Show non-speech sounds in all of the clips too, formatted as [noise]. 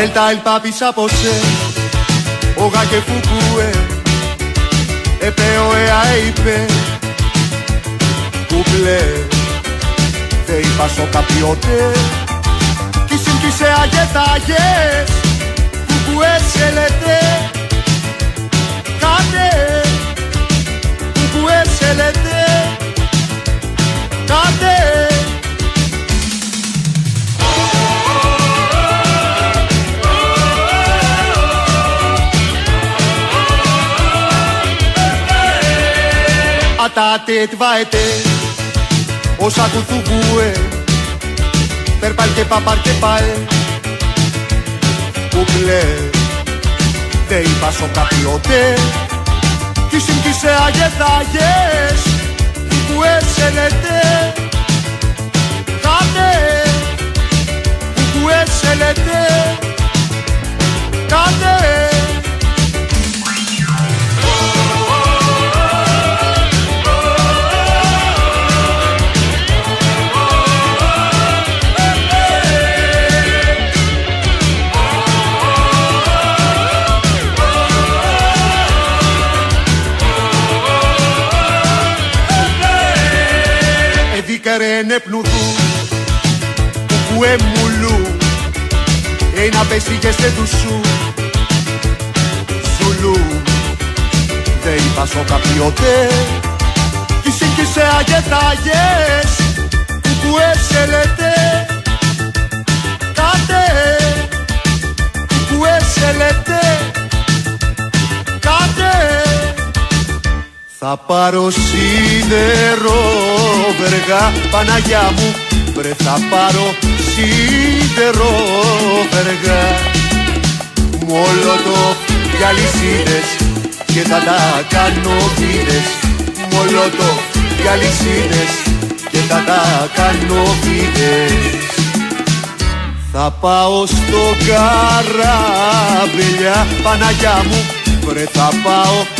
El tal papi sapose, oga que fukue, επέω εα είπε, κουπλέ, δε είπα σο καπιότε, κι συμπτήσε αγετάγες, κουκουέ σε λέτε, κάτε, κουκουέ σε λέτε, κάτε, Atate tvaete Όσα κουθουκούε Περπάλ και παπάρ και πάε. Κουκλέ Δε είπα σο καπιότες. Κι συμπτήσε αγεθάγες Κουκουέ σε λέτε Κάτε Κουκουέ σε λέτε Κάτε Εδίκαρε πνουδού Κουκουέ μουλού Ένα πέσηγε σε του σου Σουλού Δε είπας σο καπιότε Κι σύγκυσε αγεθάγες Κουκουέ σε λέτε. Κάτε Κουκουέ σε θα πάρω σίδερο βεργά Παναγιά μου. Βρε θα πάρω σίδερο βεργά. Μολότο για λυσίδες και θα τα κάνω βίδες Μολότο για λυσίδες και θα τα κάνω βίδες θα πάω στο καράβιλια Παναγιά μου. Βρε θα πάω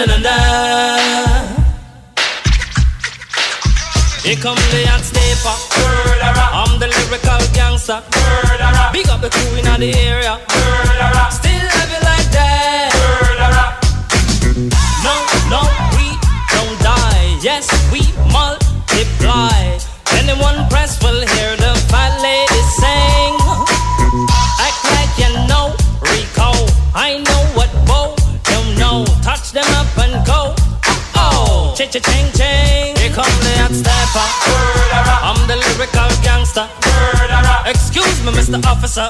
Here come the hot stepper. I'm the lyrical gangster. Murderer. Big up the crew in the area. Murderer. Still love you like that. Murderer. No, no, we don't die. Yes, we multiply. Anyone press will hear ching ching. Here come the hot stepper. I'm the lyrical gangster. Excuse me, Mr. Officer.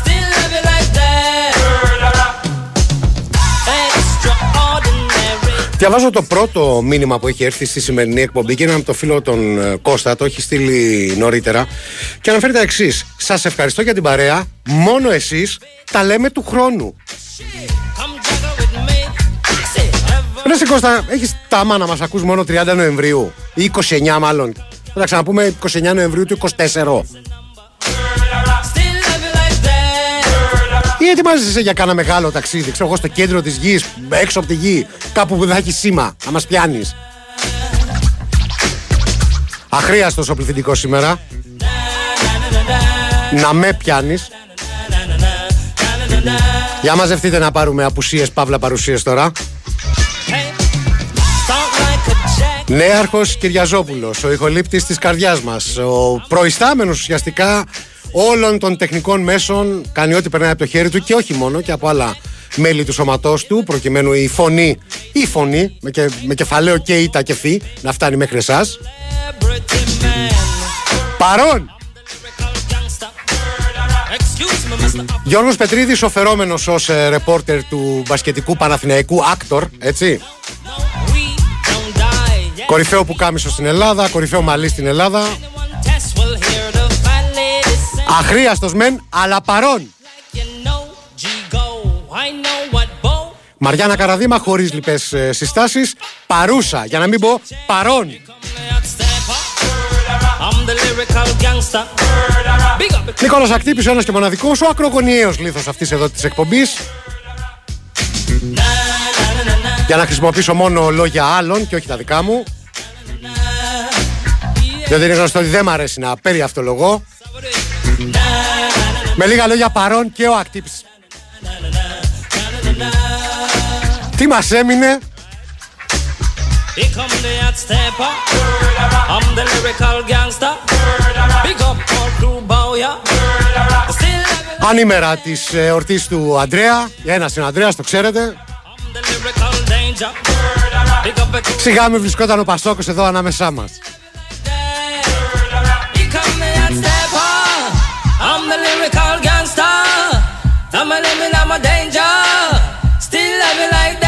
Still love you like that. Extraordinary. Διαβάζω το πρώτο μήνυμα που έχει έρθει στη σημερινή εκπομπή και είναι από το φίλο τον ε, Κώστα, το έχει στείλει νωρίτερα και αναφέρει τα εξής. Σας ευχαριστώ για την παρέα. Μόνο εσείς τα λέμε του χρόνου. Ρε σε Κώστα, έχει τάμα να μας ακούς μόνο 30 Νοεμβρίου ή 29 μάλλον. Θα τα ξαναπούμε 29 Νοεμβρίου του 24. Still love you like that. Ή ετοιμάζεσαι για κάνα μεγάλο ταξίδι, ξέρω εγώ στο κέντρο της γης, έξω από τη γη, κάπου που δεν θα έχεις σήμα, να μας πιάνεις. Αχρίαστος ο πληθυντικός σήμερα. Να με πιάνεις. Για μαζευτείτε να πάρουμε απουσίες παύλα παρουσίες τώρα. A jack. Νέαρχος Κυριαζόπουλος, ο ηχολήπτης της καρδιάς μας, ο προϊστάμενος ουσιαστικά όλων των τεχνικών μέσων, κάνει ό,τι περνάει από το χέρι του και όχι μόνο και από άλλα μέλη του σώματός του, προκειμένου η φωνή, η φωνή, με, και, με κεφαλαίο και ήτα και φύ, να φτάνει μέχρι εσάς. Celebrity man. Παρόν! Lyrical gangster. Excuse me, Mr. Γιώργος Πετρίδης, ο φερόμενος ως ε, ρεπόρτερ του μπασκετικού Παναθηναϊκού Άκτορ, έτσι. Κορυφαίο πουκάμισο στην Ελλάδα, κορυφαίο μαλλί στην Ελλάδα. Anyone test will hear the fat lady sing. Αχρείαστος μεν, αλλά παρών. Μαριάννα Καραδίμα χωρίς λοιπές ε, συστάσεις Παρούσα για να μην πω παρόν Νικόλας Ακτύπης ο ένας και μοναδικός Ο ακρογωνιαίος λίθος αυτής εδώ της εκπομπής Για να χρησιμοποιήσω μόνο λόγια άλλων και όχι τα δικά μου Γιατί είναι γνωστό ότι δεν μ' αρέσει να παίρνει αυτολογώ Με λίγα λόγια παρόν και ο Ακτύπης. Τι μας έμεινε; Ανήμερα της ε, ορτής του Αντρέα. Ένας είναι ο Αντρέας, το ξέρετε Σιγά μην βρισκόταν ο Πασόκος εδώ ανάμεσά μας I'm the lyrical gangster. I'm a living, I'm a danger. Still love you like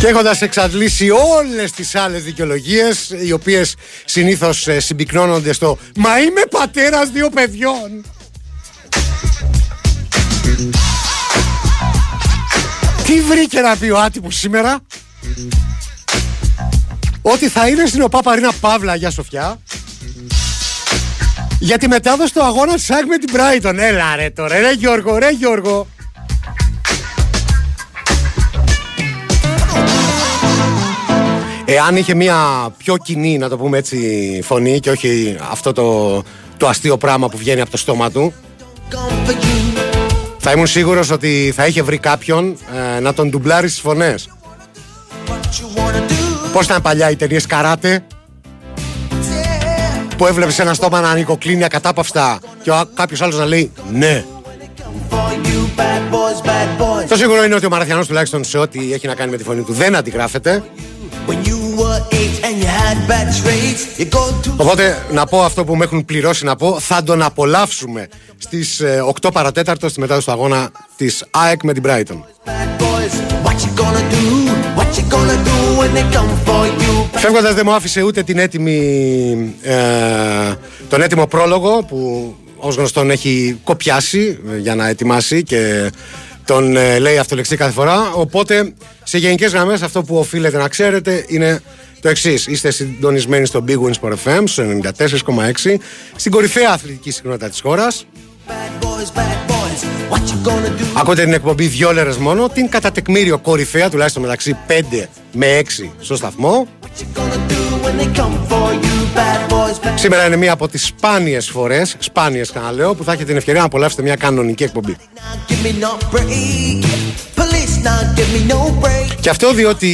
και έχοντας εξαντλήσει όλες τις άλλες δικαιολογίες, οι οποίες συνήθως ε, συμπυκνώνονται στο Μα είμαι πατέρας δύο παιδιών. Τι βρήκε να πει ο άτυπος σήμερα; Ότι θα είναι στην ΟΠΑ Παρίνα Παύλα για Σοφιά. Για τη μετάδοση του αγώνα της ΑΕΚ με την Brighton. Έλα ρε τώρα ρε Γιώργο ρε Γιώργο. Εάν είχε μια πιο κοινή, να το πούμε έτσι, φωνή και όχι αυτό το, το αστείο πράγμα που βγαίνει από το στόμα του, θα ήμουν σίγουρος ότι θα είχε βρει κάποιον ε, να τον ντουμπλάρει στις φωνές. Πώς ήταν παλιά οι ταινίες καράτε, που έβλεπες ένα στόμα να ανοικοκλίνει ακατάπαυστα και κάποιος άλλος να λέει ναι. Το σίγουρο είναι ότι ο Μαραθιανός τουλάχιστον σε ό,τι έχει να κάνει με τη φωνή του δεν αντιγράφεται. Οπότε να πω αυτό που με έχουν πληρώσει να πω Θα τον απολαύσουμε στις 8 ε, παρατέταρτο Στη μετάδοση του αγώνα της ΑΕΚ με την Brighton. Φεύγοντας δεν μου άφησε ούτε την έτοιμη ε, Τον έτοιμο πρόλογο Που ως γνωστόν έχει κοπιάσει ε, Για να ετοιμάσει και τον ε, λέει αυτολεξή κάθε φορά. Οπότε σε γενικές γραμμές αυτό που οφείλετε να ξέρετε είναι το εξής. Είστε συντονισμένοι στο Big Wins Sport FM στο 94,6 στην κορυφαία αθλητική συχνότητα της χώρας. Ακούτε την εκπομπή δυο λέρες μόνο, την κατά τεκμήριο κορυφαία, τουλάχιστον μεταξύ 5 με 6 στο σταθμό. Σήμερα είναι μία από τις σπάνιες φορές, σπάνιες ξαναλέω, που θα έχετε την ευκαιρία να απολαύσετε μια κανονική εκπομπή. Και αυτό διότι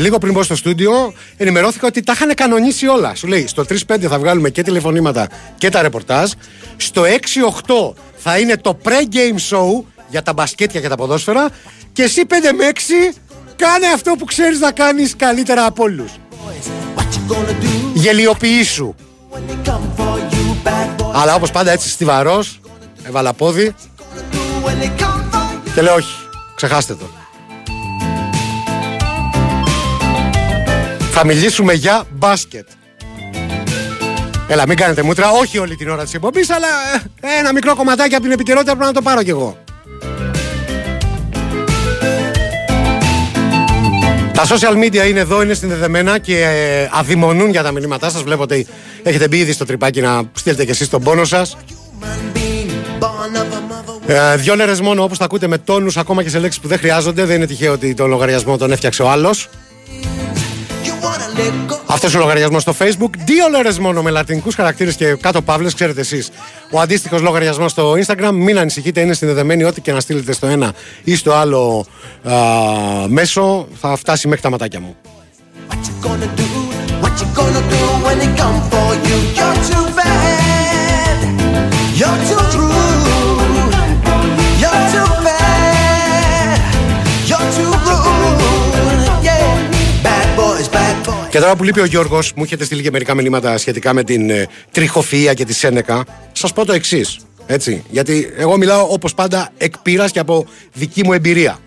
λίγο πριν μπω στο στούντιο ενημερώθηκα ότι τα είχαν κανονίσει όλα. Σου λέει στο 3-5 θα βγάλουμε και τηλεφωνήματα και τα ρεπορτάζ. Στο 6-8 θα είναι το pre-game show για τα μπασκέτια και τα ποδόσφαιρα. Και εσύ 5 με 6 κάνε αυτό που ξέρεις να κάνεις καλύτερα από όλους. Γελιοποιήσου. Αλλά όπως πάντα έτσι στιβαρός Έβαλα πόδι. Και λέω όχι Ξεχάστε το Θα μιλήσουμε για μπάσκετ. Έλα μην κάνετε μούτρα Όχι όλη την ώρα της εκπομπής Αλλά ε, ένα μικρό κομματάκι από την επικαιρότητα Πρέπει να το πάρω κι εγώ Τα social media είναι εδώ, είναι συνδεδεμένα και ε, αδειμονούν για τα μηνύματά σας. Βλέπω ότι έχετε μπει ήδη στο τρυπάκι να στείλετε και εσείς τον πόνο σας. Ε, δυο λέρες μόνο όπως τα ακούτε με τόνους ακόμα και σε λέξεις που δεν χρειάζονται. Δεν είναι τυχαίο ότι τον λογαριασμό τον έφτιαξε ο άλλος. Αυτός ο λογαριασμός στο Facebook. Δύο λέρες μόνο με λατινικούς χαρακτήρες και κάτω παύλες, ξέρετε εσείς. Ο αντίστοιχος λογαριασμός στο Instagram. Μην ανησυχείτε, είναι συνδεδεμένοι ό,τι και να στείλετε στο ένα ή στο άλλο α, μέσο. Θα φτάσει μέχρι τα ματάκια μου. Και τώρα που λείπει ο Γιώργος, μου έχετε στείλει και μερικά μηνύματα σχετικά με την ε, τριχοφυα και τη Σένεκα. Σας πω το εξής. Έτσι, γιατί εγώ μιλάω όπως πάντα εκ και από δική μου εμπειρία.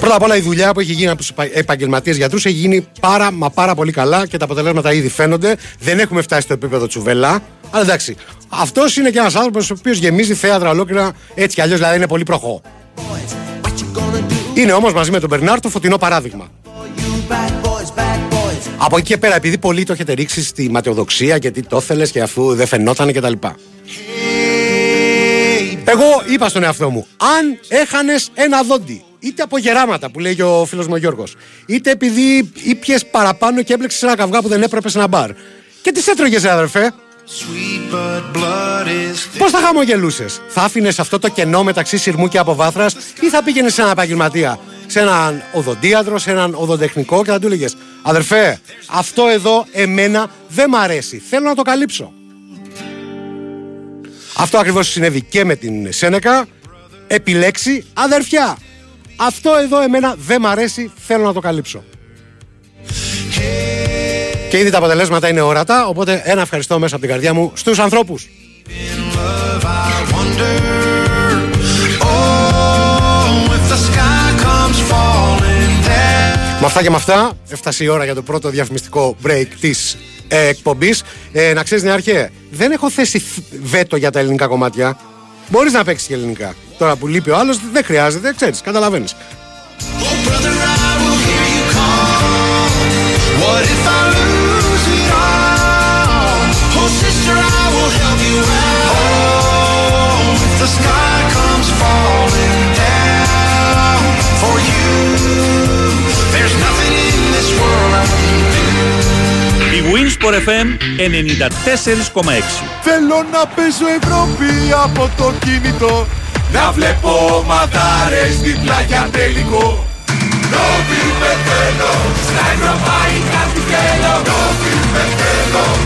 Πρώτα απ' όλα η δουλειά που έχει γίνει από τους επαγγελματίες γιατρούς έχει γίνει πάρα μα πάρα πολύ καλά και τα αποτελέσματα ήδη φαίνονται. Δεν έχουμε φτάσει στο επίπεδο τσουβελά. Αλλά εντάξει, αυτός είναι και ένας άνθρωπος ο οποίος γεμίζει θέατρα ολόκληρα έτσι κι αλλιώς, δηλαδή είναι πολύ προχώ. Είναι όμως μαζί με τον Μπερνάρ το φωτεινό παράδειγμα. Από εκεί και πέρα, επειδή πολύ το έχετε ρίξει στη ματαιοδοξία και τι το ήθελε και αφού δεν φαινόταν κτλ. Εγώ είπα στον εαυτό μου, αν έχανες ένα δόντι, είτε από γεράματα που λέει ο φίλος μου ο Γιώργος, είτε επειδή ήπιες παραπάνω και έπλεξε ένα καυγά που δεν έπρεπε σε ένα μπαρ. Και τις έτρωγες, αδερφέ. Πώς θα χαμογελούσες, θα άφηνες αυτό το κενό μεταξύ σειρμού και αποβάθρας ή θα πήγαινες σε έναν επαγγελματία, σε έναν οδοντίατρο, σε έναν οδοντεχνικό και θα του έλεγες Αδερφέ, αυτό εδώ εμένα δεν μ' αρέσει. Θέλω να το καλύψω. Αυτό ακριβώς συνέβη και με την Σένεκα. Επιλέξει αδερφιά. Αυτό εδώ εμένα δεν μ' αρέσει, θέλω να το καλύψω. Και ήδη τα αποτελέσματα είναι ορατά, οπότε ένα ευχαριστώ μέσα από την καρδιά μου στους ανθρώπους. Με αυτά και με αυτά, έφτασε η ώρα για το πρώτο διαφημιστικό break της ε, εκπομπής. Ε, να ξέρεις, Νεάρχε, δεν έχω θέσει βέτο για τα ελληνικά κομμάτια. Μπορείς να παίξεις και ελληνικά. Τώρα που λείπει ο άλλος, δεν χρειάζεται, ξέρεις, καταλαβαίνεις. Winsport FM 94,6 Θέλω να παίζω Ευρώπη από το κινητό. Να βλέπω μαδάρες δίπλα για τελικό Νόβι πεθαίνω, στα ευρωπαϊκά τι θέλω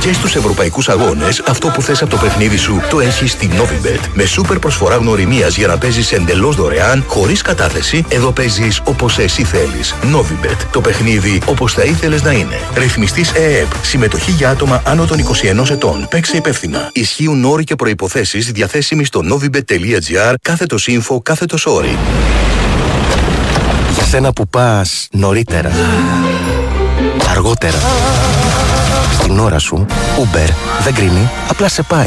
και στους ευρωπαϊκούς αγώνες, αυτό που θες από το παιχνίδι σου το έχεις στη Novibet. Με σούπερ προσφορά γνωριμίας για να παίζεις εντελώς δωρεάν, χωρίς κατάθεση, εδώ παίζεις όπως εσύ θέλεις. Novibet. Το παιχνίδι όπως θα ήθελες να είναι. Ρυθμιστής ΕΕΠ. Συμμετοχή για άτομα άνω των 21 ετών. Παίξε υπεύθυνα. Ισχύουν όροι και προϋποθέσεις διαθέσιμοι στο novibet.gr κάθετος info κάθετος όροι. Για σένα που πας νωρίτερα. Αργότερα την ώρα σου, Uber δεν κρίνει, απλά σε πάει.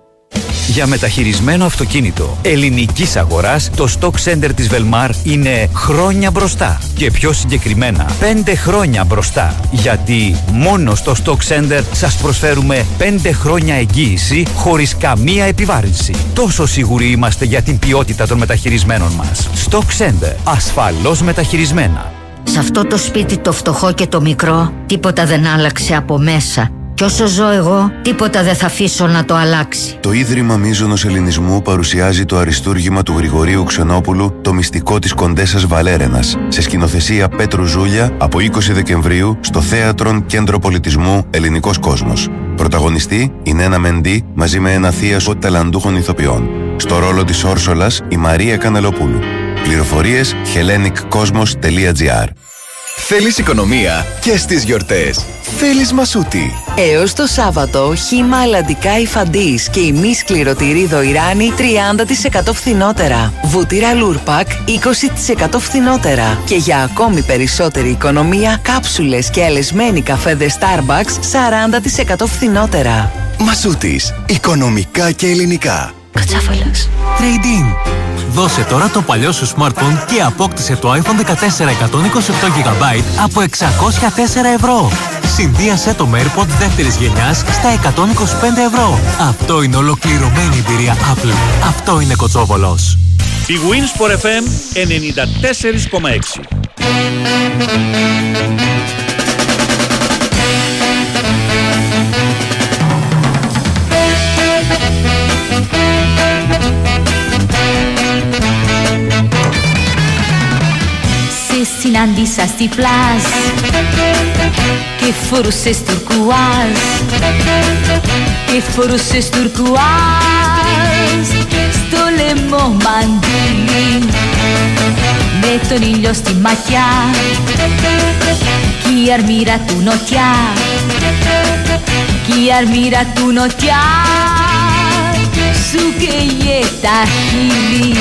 για μεταχειρισμένο αυτοκίνητο ελληνικής αγοράς, το Stock Center της Velmar είναι χρόνια μπροστά. Και πιο συγκεκριμένα, 5 χρόνια μπροστά. Γιατί μόνο στο Stock Center σας προσφέρουμε 5 χρόνια εγγύηση χωρίς καμία επιβάρυνση. Τόσο σίγουροι είμαστε για την ποιότητα των μεταχειρισμένων μας. Stock Center. Ασφαλώς μεταχειρισμένα. Σε αυτό το σπίτι το φτωχό και το μικρό, τίποτα δεν άλλαξε από μέσα κι όσο ζω εγώ, τίποτα δεν θα αφήσω να το αλλάξει. Το Ίδρυμα Μίζωνος Ελληνισμού παρουσιάζει το αριστούργημα του Γρηγορίου Ξενόπουλου Το μυστικό της Κοντέσας Βαλέρενας σε σκηνοθεσία Πέτρου Ζούλια από 20 Δεκεμβρίου στο Θέατρον Κέντρο Πολιτισμού Ελληνικός Κόσμος. Πρωταγωνιστή η Νένα Μεντή μαζί με ένα θείασο ταλαντούχων ηθοποιών. Στο ρόλο της Όρσολα η Μαρία Κανελοπούλου. Πληροφορίες helleniccosmos.gr Θέλεις οικονομία και στις γιορτές. Θέλεις Μασούτη. Έως το Σάββατο, χύμα αλλαντικά Υφαντής και ημίσκληρο τυρί Δοϊράνη 30% φθηνότερα. Βούτυρα Λούρπακ 20% φθηνότερα. Και για ακόμη περισσότερη οικονομία, κάψουλες και αλεσμένοι καφέδες Starbucks 40% φθηνότερα. Μασούτης. Οικονομικά και ελληνικά. Κατσάφαλας. Trade Δώσε τώρα το παλιό σου smartphone και απόκτησε το iPhone 14 128GB από 604 ευρώ. Συνδύασε το με AirPods δεύτερης γενιάς στα 125 ευρώ. Αυτό είναι ολοκληρωμένη εμπειρία Apple. Αυτό είναι Κοτσόβολος. Η Wins for FM 94,6 συνάντησα στη πλάζ και φορούσες τουρκουάζ και φορούσες τουρκουάζ στο λαιμό μαντήλι με τον ήλιο στη ματιά κι η αρμύρα του νοτιά κι η αρμύρα του νοτιά σου καίγε τα χείλη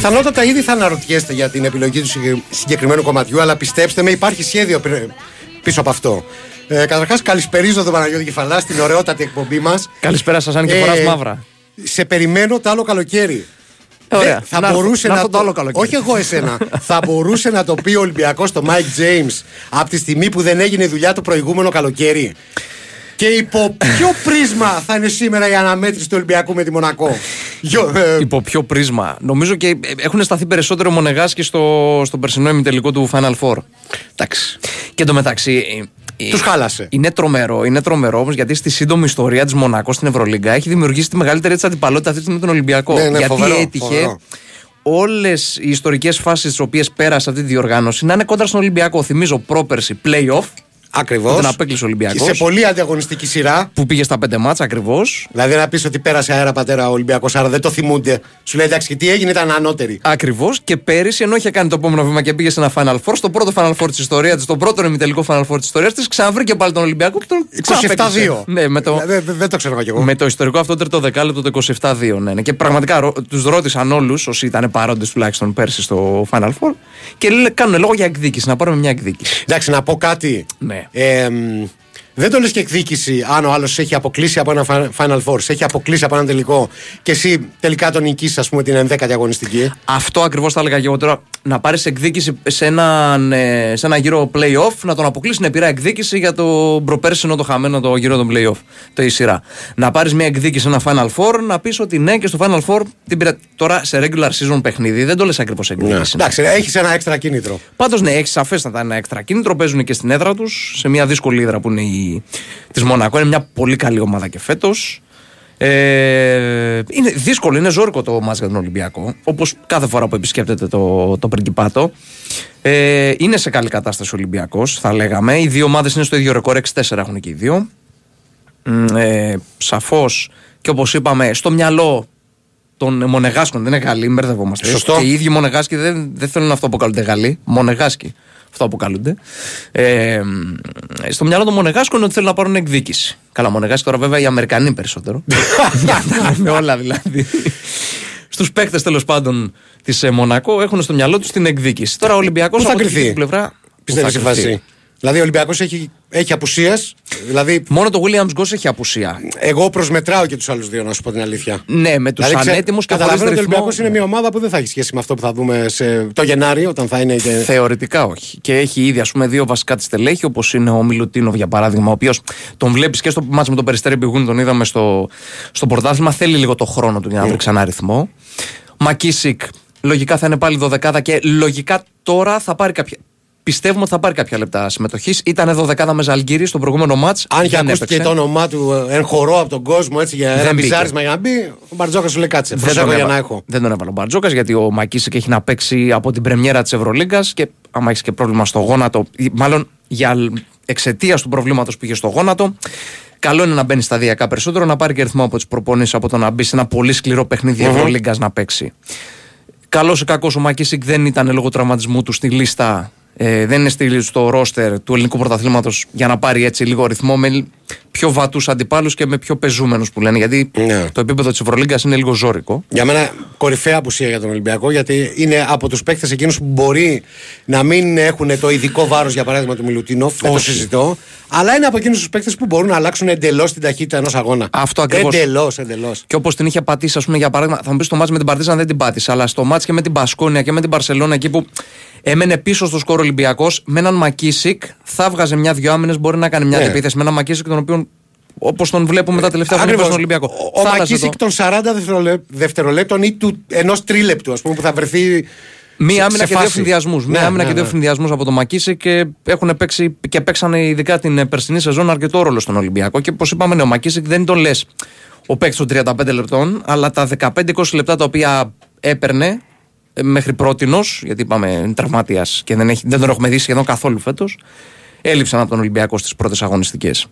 Πιθανότατα ήδη θα αναρωτιέστε για την επιλογή του συγκεκ- συγκεκριμένου κομματιού, αλλά πιστέψτε με, υπάρχει σχέδιο πι- πίσω από αυτό. Ε, Καταρχάς, καλησπερίζω τον Παναγιώτη Κεφαλά στην ωραιότατη εκπομπή μας. Καλησπέρα σας, αν και φοράς μαύρα. Σε περιμένω το άλλο καλοκαίρι. Ωραία. Δεν- θα Να έρθω- μπορούσε να να, έρθω το άλλο καλοκαίρι. Όχι εγώ εσένα. [laughs] θα μπορούσε να το πει ο Ολυμπιακός στο Mike James από τη στιγμή που δεν έγινε η δουλειά το προηγούμενο καλοκαίρι. Και υπό ποιο πρίσμα θα είναι σήμερα η αναμέτρηση του Ολυμπιακού με τη Μονακό; Γιο- ε, Υπό ποιο πρίσμα; Νομίζω και ε, έχουν σταθεί περισσότερο μονεγάσκοι στο, στο περσινό ημιτελικό του Final Four. Εντάξει. Και εντωμεταξύ. ε, Τους χάλασε. Είναι τρομερό, είναι τρομερό όμως γιατί στη σύντομη ιστορία της Μονακός στην Ευρωλίγκα έχει δημιουργήσει τη μεγαλύτερη έτσι αντιπαλότητα αυτή τη στιγμή με τον Ολυμπιακό. Ναι, ναι, γιατί φοβερό, έτυχε φοβερό. όλες οι ιστορικές φάσεις τι οποίες πέρασε αυτή τη διοργάνωση να είναι κόντρα στον Ολυμπιακό. Θυμίζω πρόπερση playoff. Ακριβώς. Τον απέκλεισε ο Ολυμπιακός. Σε πολύ ανταγωνιστική σειρά. Που πήγε στα πέντε μάτσα ακριβώς. Δηλαδή να πεις ότι πέρασε αέρα πατέρα ο Ολυμπιακός, άρα δεν το θυμούνται. Σου λέει εντάξει, και τι έγινε, ήταν ανώτερη. Ακριβώς και πέρυσι, ενώ είχε κάνει το επόμενο βήμα και πήγε σε ένα Final Four, στο πρώτο Final Four της ιστορίας τη, στο πρώτο ημιτελικό Final Four της ιστορίας της, ξαναβρήκε πάλι τον Ολυμπιακό και τον 27-2. Ναι, με το, Δεν δεν το ξέρω κι εγώ. με το ιστορικό αυτό τρίτο δεκάλεπτο το 27-2. Ναι, ναι. Και πραγματικά τους ρώτησαν όλους, όσοι ήταν παρόντες τουλάχιστον πέρσι στο Final Four, και λέ- κάνουν λόγο για εκδίκηση, να πάρουμε μια εκδίκηση. Εντάξει, να πω κάτι. Ναι. Ε, μ, δεν το λες και εκδίκηση αν ο άλλος έχει αποκλείσει από ένα Fi- Final Four, σε έχει αποκλείσει από ένα τελικό και εσύ τελικά τον νικήσει, ας πούμε, την 11η αγωνιστική. Αυτό ακριβώς θα έλεγα και εγώ τώρα. Να πάρεις εκδίκηση σε, έναν, ε, σε ένα γύρο playoff, να τον αποκλείσεις να πειρά εκδίκηση για το προπέρσινο το χαμένο το γύρο των playoff. Το η σειρά. Να πάρεις μια εκδίκηση σε ένα Final Four, να πεις ότι ναι και στο Final Four την πειρα... Τώρα σε regular season παιχνίδι δεν το λες ακριβώς εκδίκηση. Εντάξει, έχεις ένα έξτρα κίνητρο. Πάντως ναι, έχεις σαφέστατα ένα έξτρα κίνητρο. Παίζουν και στην έδρα τους, σε μια δύσκολη έδρα που είναι η της Μονακό. Είναι μια πολύ καλή ομάδα και φέτος. Ε, είναι δύσκολο, είναι ζώρικο το μάτς για τον Ολυμπιακό. Όπως κάθε φορά που επισκέπτεται το, το Πριγκιπάτο. Ε, είναι σε καλή κατάσταση ο Ολυμπιακός, θα λέγαμε. Οι δύο ομάδες είναι στο ίδιο ρεκόρ, 6-4 έχουν και οι δύο. Μ, Ε, Σαφώς και όπως είπαμε, στο μυαλό των Μονεγάσκων δεν είναι Γαλλοί, μπερδευόμαστε. Σωστό. Και οι ίδιοι Μονεγάσκοι δεν, δεν θέλουν αυτό που αποκαλούνται Γαλλοί. Μονεγάσκοι αυτό αποκαλούνται. Ε, μ, στο μυαλό των Μονεγάσκων είναι ότι θέλουν να πάρουν εκδίκηση. Καλά, Μονεγάσκοι τώρα βέβαια οι Αμερικανοί περισσότερο. Για να τα λέμε όλα δηλαδή. Στους παίκτες τέλος πάντων της ε, Μονακό έχουν στο μυαλό τους την εκδίκηση. Τώρα ο Ολυμπιακός Πού θα κρυθεί; πλευρά. Πιστεύεις πού η θα κρυθεί. φάση; Δηλαδή ο Ολυμπιακός έχει, έχει απουσίες. Δηλαδή, Μόνο το Williams Goss έχει απουσία. εγώ προσμετράω και τους άλλους δύο, να σου πω την αλήθεια. Ναι, με τους Δηλαδή, ξέ- ανέτοιμους και χωρί Καταλαβαίνω ότι ο ρυθμό. Ολυμπιακός είναι μια ομάδα που δεν θα έχει σχέση με αυτό που θα δούμε σε, το Γενάρη, όταν θα είναι και. Θεωρητικά όχι. Και έχει ήδη ας πούμε, δύο βασικά της στελέχη, όπως είναι ο Μιλουτίνοβ για παράδειγμα, ο οποίος τον βλέπεις και στο μάτς με τον Περιστέρη Πηγούνι, τον είδαμε στο, στο πρωτάθλημα. Θέλει λίγο το χρόνο του για να βρει ξανά ρυθμό. Μακίσικ, λογικά θα είναι πάλι δωδεκάδα και λογικά τώρα θα πάρει κάποια. Πιστεύουμε ότι θα πάρει κάποια λεπτά συμμετοχής. Ήταν δωδεκάδα με Ζαλγκύρη στο προηγούμενο μάτς. Αν και ακούστηκε το όνομά του εν χορό από τον κόσμο έτσι για ένα Δεν μπήκε. μπιζάρισμα για να μπει, ο Μπαρτζόκας σου λέει κάτσε. Δεν Προσέχω τον, για έβα- να έχω. δεν τον έβαλε ο Μπαρτζόκας γιατί ο Μακίσικ έχει να παίξει από την πρεμιέρα της Ευρωλίγκας και άμα έχεις και πρόβλημα στο γόνατο, ή μάλλον για εξαιτίας του προβλήματος που είχε στο γόνατο, καλό είναι να μπαίνει σταδιακά περισσότερο, να πάρει και ρυθμό από τις προπονήσεις από το να μπει σε ένα πολύ σκληρό παιχνίδι Μμμ. Ευρωλίγκας να παίξει. Καλός ή κακός ο Μακίσικ δεν ήταν λόγω τραυματισμού του στη λίστα. Ε, δεν είναι στη, στο ρόστερ του ελληνικού πρωταθλήματος για να πάρει έτσι λίγο ρυθμό με πιο βατούς αντιπάλους και με πιο πεζούμενους που λένε. Γιατί Ναι. το επίπεδο της Ευρωλίγκας είναι λίγο ζώρικο. Για μένα κορυφαία απουσία για τον Ολυμπιακό γιατί είναι από τους παίκτες εκείνους που μπορεί να μην έχουν το ειδικό βάρος για παράδειγμα του Μιλουτίνοφ. Δεν το Όχι. συζητώ. Αλλά είναι από εκείνους τους παίκτες που μπορούν να αλλάξουν εντελώς την ταχύτητα ενός αγώνα. Αυτό ακριβώς. Εντελώς, εντελώς. Και όπως την είχε πατήσει, ας πούμε, για παράδειγμα, θα μου πεις στο μάτς με την Παρτίζαν δεν την πάτησε, αλλά στο μάτς και με την Πασκόνια και με την Παρσελόνα, εκεί που έμενε πίσω στο σκορ Ολυμπιακός, με έναν Μακίσικ, θα βγάζε μια-δυο άμυνες, μπορεί να κάνει μια Ναι. αντεπίθεση με έναν Μακίσικ, τον οποίο όπως τον βλέπουμε τα τελευταία χρόνια Ακριβώς. στον Ολυμπιακό. Ο Θα άλλαζε Μακίσικ το. των 40 δευτερολέ- δευτερολέπτων ή του ενός τρίλεπτου, ας πούμε, που θα βρεθεί Μία σε- άμυνα σε και δύο φάση. συνδυασμού. Ναι, Μία άμυνα ναι, και δύο ναι. συνδυασμού από το Μακίση και έχουν παίξει και παίξανε ειδικά την ε, περσινή σεζόν αρκετό ρόλο στον Ολυμπιακό. Και όπως είπαμε, ναι, ο Μακίση δεν τον λες ο παίκτης των 35 λεπτών, αλλά τα 15-20 λεπτά τα οποία έπαιρνε ε, μέχρι πρότινο, γιατί είπαμε είναι τραυματία και δεν, έχει, δεν τον έχουμε δει σχεδόν καθόλου φέτος, έλειψαν από τον Ολυμπιακό στις πρώτες αγωνιστικές.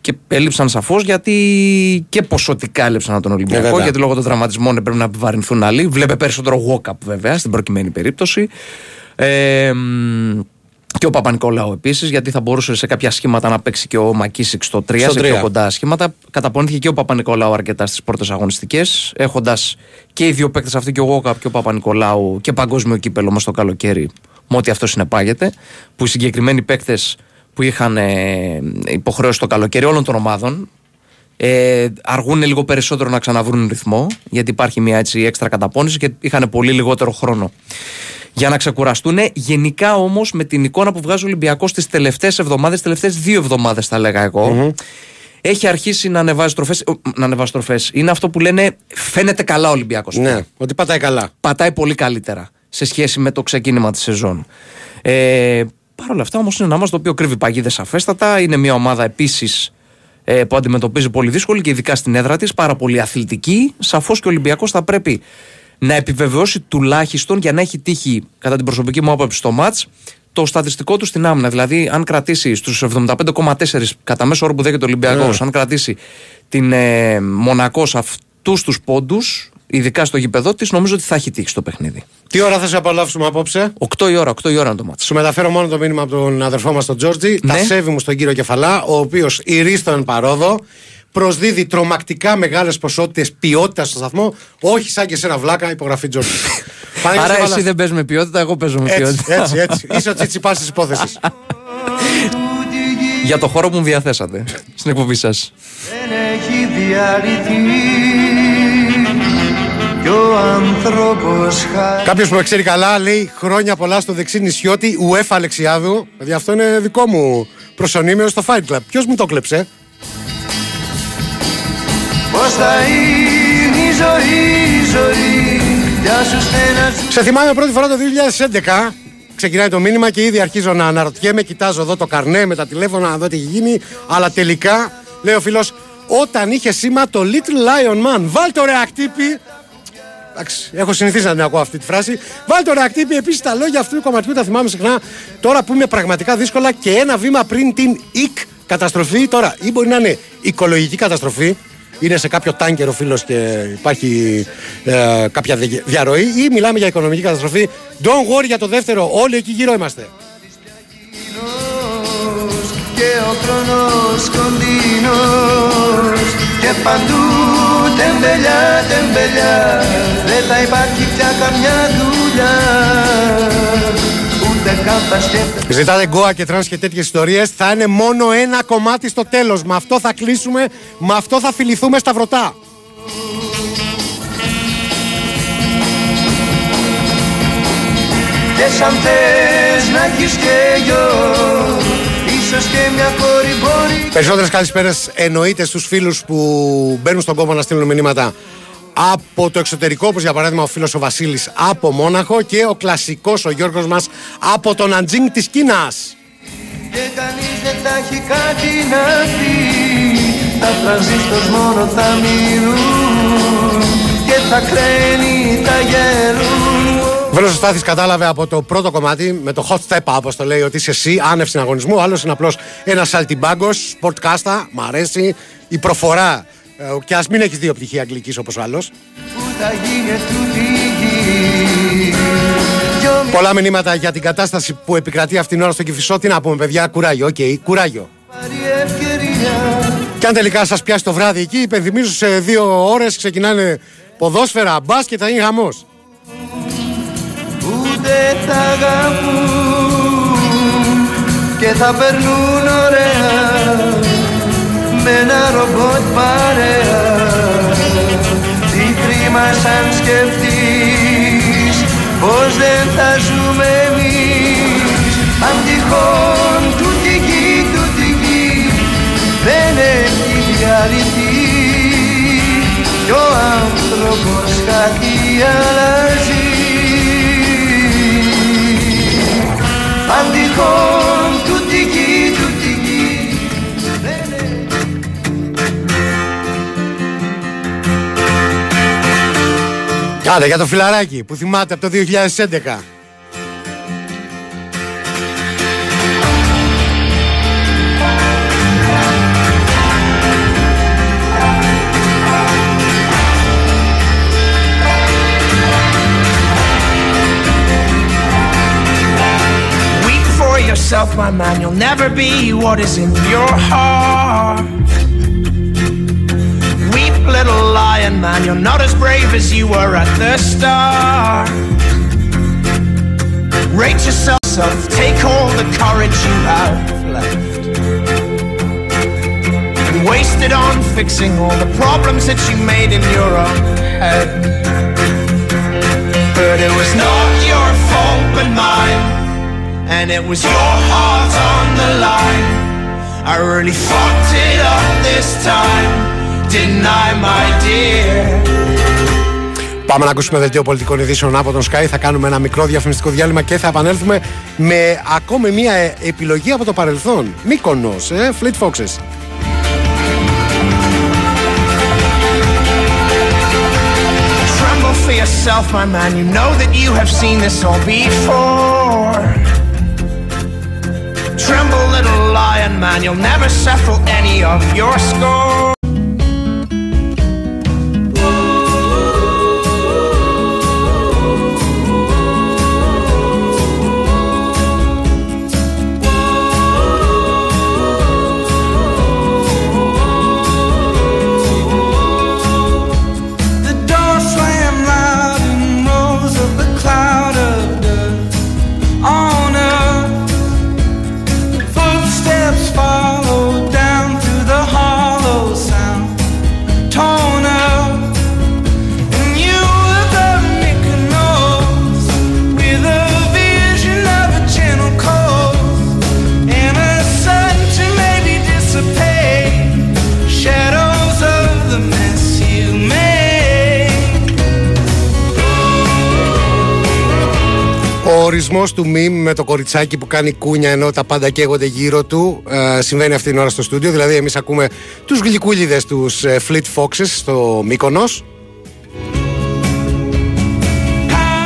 Και έλειψαν σαφώς γιατί και ποσοτικά έλειψαν από τον Ε, Ολυμπιακό, βέβαια. γιατί λόγω των τραυματισμών έπρεπε να επιβαρυνθούν άλλοι. Βλέπε περισσότερο walk-up βέβαια στην προκειμένη περίπτωση. Ε, μ, και ο Παπα-Νικολάου επίσης, γιατί θα μπορούσε σε κάποια σχήματα να παίξει και ο Μακίσικ στο 3, Στο σε τρία. πιο κοντά σχήματα. Καταπονήθηκε και ο Παπα-Νικολάου αρκετά στις πρώτες αγωνιστικές, έχοντας και οι δύο παίκτες αυτοί, και ο Γόκαπ και ο Παπα-Νικολάου και παγκόσμιο κύπελο μας το καλοκαίρι, με ό,τι αυτό συνεπάγεται. Που οι συγκεκριμένοι παίκτες που είχαν ε, υποχρέωση το καλοκαίρι όλων των ομάδων, ε, αργούν λίγο περισσότερο να ξαναβρούν ρυθμό, γιατί υπάρχει μια έτσι έξτρα καταπώνηση και είχαν πολύ λιγότερο χρόνο για να ξεκουραστούν. Γενικά όμως με την εικόνα που βγάζει ο Ολυμπιακός τις τελευταίες εβδομάδες, τις τελευταίες δύο εβδομάδες θα λέγα εγώ, έχει αρχίσει να ανεβάζει τροφέ. Να ανεβάζει τροφές. Είναι αυτό που λένε φαίνεται καλά ο Ολυμπιακός. Ναι, ότι πατάει καλά. Πατάει πολύ καλύτερα σε σχέση με το ξεκίνημα της σεζόν. Ε, Παρ' όλα αυτά όμως είναι ένα μα το οποίο κρύβει παγίδες σαφέστατα. Είναι μια ομάδα επίσης ε, που αντιμετωπίζει πολύ δύσκολη και ειδικά στην έδρα της, πάρα πολύ αθλητική. Σαφώς και ο Ολυμπιακός θα πρέπει να επιβεβαιώσει τουλάχιστον για να έχει τύχει, κατά την προσωπική μου άποψη, στο ματ το στατιστικό του στην άμυνα. Δηλαδή, αν κρατήσει στους 75,4 κατά μέσο όρο που δέχεται ο Ολυμπιακός, Ναι. αν κρατήσει την ε, Μονακός σε αυτούς τους πόντους, ειδικά στο γήπεδο της, νομίζω ότι θα έχει τύχει στο παιχνίδι. Τι ώρα θα σε απολαύσουμε απόψε; 8 η ώρα, 8 η ώρα είναι το μάτσο. Σου μεταφέρω μόνο το μήνυμα από τον αδερφό μας τον Τζόρτζι. Ναι. Τα σέβη μου στον κύριο Κεφαλά, ο οποίος ηρίστο εν παρόδο, προσδίδει τρομακτικά μεγάλες ποσότητες ποιότητας στο σταθμό. Όχι σαν και σε ένα βλάκα, υπογραφή Τζόρτζι. [laughs] Παναγιώτης Άρα Κεφαλάς. εσύ δεν παίζει με ποιότητα, εγώ παίζω με Έτσι, ποιότητα. έτσι, έτσι. Είσαι ο τσιτσιπάς της υπόθεσης. Για το χώρο που μου διαθέσατε στην εκπομπή σας. δεν έχει διαρρηθεί κι ο άνθρωπος χάρη Κάποιος που με ξέρει καλά λέει χρόνια πολλά στο δεξί νησιώτη UEFA Αλεξιάδου. Δηλαδή αυτό είναι δικό μου προσωνύμιο στο Fight Club. Ποιος μου το κλέψε; Πως θα είναι η ζωή, η ζωή για σου στεναζού Σε θυμάμαι πρώτη φορά το 2011. Ξεκινάει το μήνυμα και ήδη αρχίζω να αναρωτιέμαι. Κοιτάζω εδώ το καρνέ με τα τηλέφωνα να δω τι έχει γίνει. Αλλά τελικά, λέει ο φίλος, όταν είχε σήμα το Little Lion Man, βάλ το ρεακτύπη. Εντάξει, έχω συνηθίσει να την ακούω αυτή τη φράση. Βάλ το ρεακτύπη. Επίσης τα λόγια αυτού του κομματιού τα θυμάμαι συχνά. Τώρα που είμαι πραγματικά δύσκολα και ένα βήμα πριν την οικ καταστροφή. Τώρα, ή μπορεί να είναι οικολογική καταστροφή, είναι σε κάποιο τάνκερ ο φίλος και υπάρχει ε, κάποια δι- διαρροή, ή μιλάμε για οικονομική καταστροφή. Don't worry για το δεύτερο, όλοι εκεί γύρω είμαστε. και ο χρόνος κοντινός και παντού τεμπελιά, τεμπελιά δεν θα υπάρχει πια καμιά δουλειά Ζητάτε goa και trance και τέτοιες ιστορίες. Θα είναι μόνο ένα κομμάτι στο τέλος. Με αυτό θα κλείσουμε, με αυτό θα φιληθούμε στα βρωτά. και σαν θες να έχεις και γιο ίσως και μια κόρη μπορεί Περισσότερες καλησπέρες εννοείται στους φίλους που μπαίνουν στον κόμμα να στείλουν μηνύματα από το εξωτερικό, όπως για παράδειγμα ο φίλος ο Βασίλης από Μόναχο και ο κλασικός ο Γιώργος μας από τον Αντζίνγκ της Κίνας. και κανείς δεν θα έχει κάτι να πει τα τρανζίστορς μόνο θα μείνουν και θα κραίνει τα γερούν Βέλος ο Στάθης κατάλαβε από το πρώτο κομμάτι με το hot step up, όπως το λέει, ότι είσαι εσύ άνευ συναγωνισμού. Ο άλλος είναι απλώς ένας σαλτιμπάγκο, σπορτκάστα, μ' αρέσει η προφορά. Ε, Και ας μην έχει δύο πτυχία αγγλικής όπως ο άλλος. που θα γίνει τούτη γη Κι ο Πολλά μηνύματα για την κατάσταση που επικρατεί αυτήν την ώρα στο Κηφισό. Τι να πούμε, παιδιά, κουράγιο. Οκ, κουράγιο. πάρει ευκαιρία Και αν τελικά σας πιάσει το βράδυ εκεί, υπενθυμίζω σε δύο ώρες ξεκινάνε ποδόσφαιρα, μπάσκετ, θα είναι χαμός. ούτε θα αγαπούν και θα περνούν ωραία με ένα ρομπότ παρέα. Τι κρίμα σαν σκεφτείς πως δεν θα ζούμε εμείς. Αν τυχόν τούτη γη, τούτη γη δεν έχει διαλυθεί κι ο άνθρωπος κάτι αλλάζει. Con tutti Άντε για το φιλαράκι που θυμάται από το 2011. Weep for yourself, my man. You'll never be what is in your heart. Little lion man. You're not as brave as you were at the start. Rate yourself, take all the courage you have left. And waste it on fixing all the problems that you made in your own head. But it was not your fault but mine. And it was your heart on the line. I really fucked it up this time. Didn't I, my dear? Πάμε να ακούσουμε δελτίο πολιτικών ειδήσεων από τον Sky. Θα κάνουμε ένα μικρό διαφημιστικό διάλειμμα και θα επανέλθουμε με ακόμη μία ε, επιλογή από το παρελθόν. Μύκονος, ε, Fleet Foxes. Tremble for yourself, my man. You know that you have seen this all before. Tremble, little lion man. You'll never settle any of your score. Ο ορισμός του meme με το κοριτσάκι που κάνει κούνια ενώ τα πάντα καίγονται γύρω του ε, συμβαίνει αυτή την ώρα στο στούντιο. Δηλαδή, εμείς ακούμε τους γλυκούλιδες τους ε, Fleet Foxes στο Μύκονος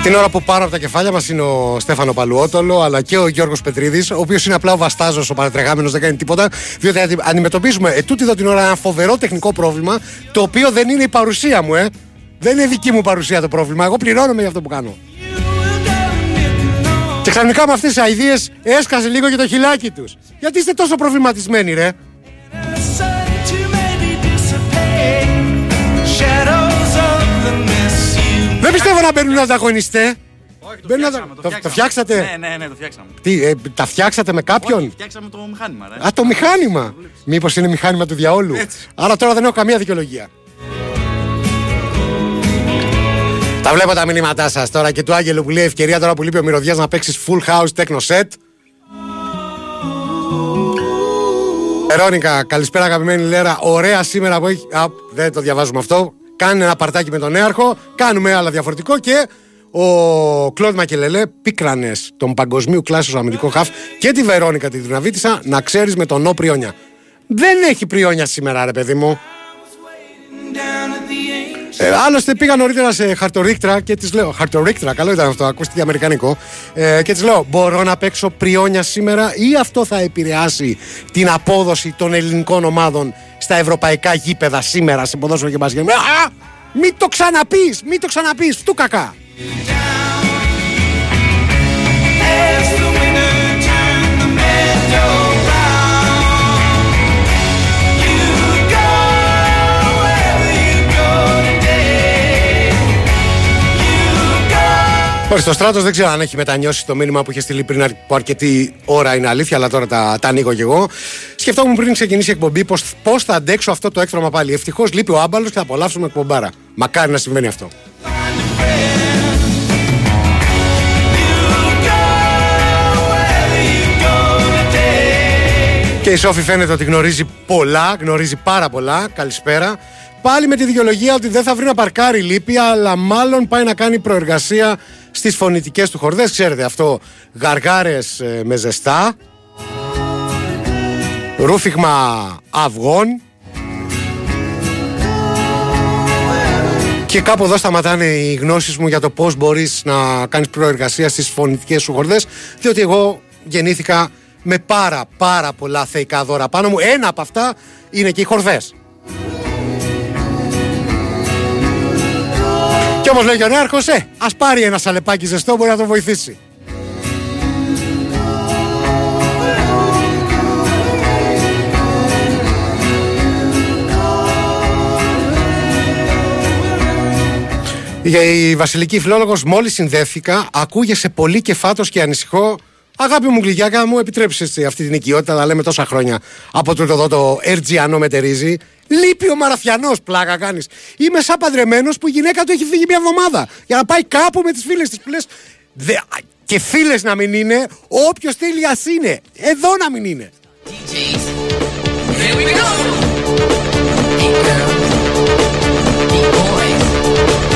Την ώρα που πάρω από τα κεφάλια μας είναι ο Στέφανο Παλουότολο αλλά και ο Γιώργος Πετρίδης, ο οποίος είναι απλά ο Βαστάζος, ο παρατρεγάμενος, δεν κάνει τίποτα. Διότι αντι- αντιμετωπίζουμε ετούτη εδώ την ώρα ένα φοβερό τεχνικό πρόβλημα, το οποίο δεν είναι η παρουσία μου, ε. Δεν είναι δική μου παρουσία το πρόβλημα. Εγώ πληρώνομαι για αυτό που κάνω. Και ξαφνικά με αυτές τις αειδίε έσκασε λίγο και το χιλάκι τους. Γιατί είστε τόσο προβληματισμένοι, ρε. Δεν πιστεύω να μπαίνουν ανταγωνιστές. Μπαίνουν αντα- Το, το φτιάξατε; Ναι, ναι, ναι, το φτιάξαμε. Τι, ε, τα φτιάξατε με κάποιον; Όχι, φτιάξαμε το μηχάνημα, ρε. Α, το μηχάνημα. Μήπως είναι μηχάνημα του διαόλου. Άρα τώρα δεν έχω καμία δικαιολογία. Τα βλέπω τα μηνύματά σας τώρα και του Άγγελου που λέει ευκαιρία τώρα που λείπει ο Μυρωδιάς να παίξει full house techno set. Ερώνικα, καλησπέρα αγαπημένη Λέρα. Ωραία σήμερα που έχει. Α, δεν το διαβάζουμε αυτό. Κάνε ένα παρτάκι με τον νέαρχο. Κάνουμε άλλα διαφορετικό και ο Κλοντ Μακελελέ πίκρανες τον παγκοσμίου κλάσσο αμυντικό χαφ και τη Βερόνικα τη Δουναβίτησα να ξέρεις με τον Νο Πριόνια. Δεν έχει Πριόνια σήμερα, ρε παιδί μου. Ε, άλλωστε πήγα νωρίτερα σε χαρτορίκτρα και τη λέω. Χαρτορίκτρα, καλό ήταν αυτό, ακούστηκε αμερικανικό. Ε, και τη λέω: Μπορώ να παίξω πριόνια σήμερα ή αυτό θα επηρεάσει την απόδοση των ελληνικών ομάδων στα ευρωπαϊκά γήπεδα σήμερα σε ποδόσφαιρο και μπάσκετ. Α! Μην το ξαναπείς! Μην το ξαναπείς! Φτού κακά! You go. Ορίστε, ο Στράτος δεν ξέρω αν έχει μετανιώσει το μήνυμα που είχε στείλει πριν από αρκετή ώρα. Είναι αλήθεια, αλλά τώρα τα, τα ανοίγω κι εγώ. Σκεφτόμουν πριν ξεκινήσει η εκπομπή πώς θα αντέξω αυτό το έκτρωμα πάλι. Ευτυχώς λείπει ο άμπαλος και θα απολαύσουμε εκπομπάρα. Μακάρι να συμβαίνει αυτό. Και η Σόφη φαίνεται ότι γνωρίζει πολλά, γνωρίζει πάρα πολλά. Καλησπέρα. Πάλι με τη δικαιολογία ότι δεν θα βρει να παρκάρει λύπη, αλλά μάλλον πάει να κάνει προεργασία στις φωνητικές του χορδές. Ξέρετε αυτό, γαργάρες με ζεστά, ρούφιγμα αυγών. Και κάπου εδώ σταματάνε οι γνώσεις μου για το πώς μπορείς να κάνεις προεργασία στις φωνητικές σου χορδές διότι εγώ γεννήθηκα με πάρα πάρα πολλά θεϊκά δώρα πάνω μου. Ένα από αυτά είναι και οι χορδές. Κι όμως λέει ο Νέαρχος, ε, ας πάρει ένα σαλεπάκι ζεστό, μπορεί να το βοηθήσει. Για η βασιλική φιλόλογος μόλις συνδέθηκα ακούγεσαι πολύ και φάτος και ανησυχώ Αγάπη μου γλυκιάκα μου επιτρέψεις αυτή την οικειότητα να λέμε τόσα χρόνια από το εδώ το Ερτζιανό μετερίζει Λείπει ο Μαραθιανός πλάκα κάνεις Είμαι σαν παντρεμένος που η γυναίκα του έχει φύγει μια εβδομάδα Για να πάει κάπου με τις φίλες της που λες «Δε- Και φίλες να μην είναι Όποιος θέλει ας είναι Εδώ να μην είναι Εντάξει,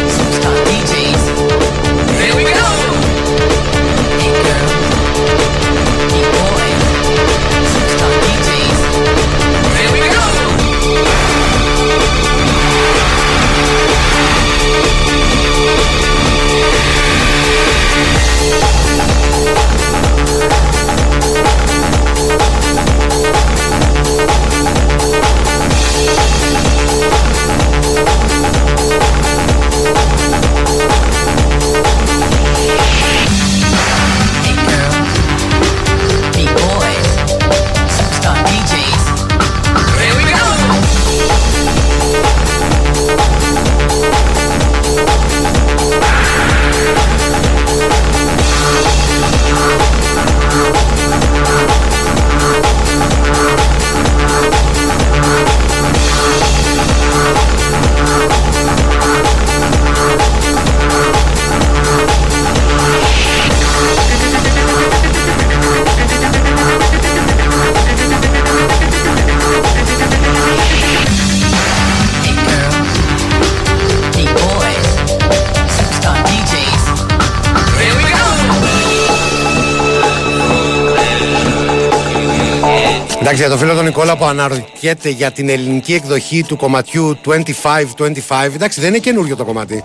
που αναρωτιέται για την ελληνική εκδοχή του κομματιού 25-25, εντάξει, δεν είναι καινούριο το κομμάτι.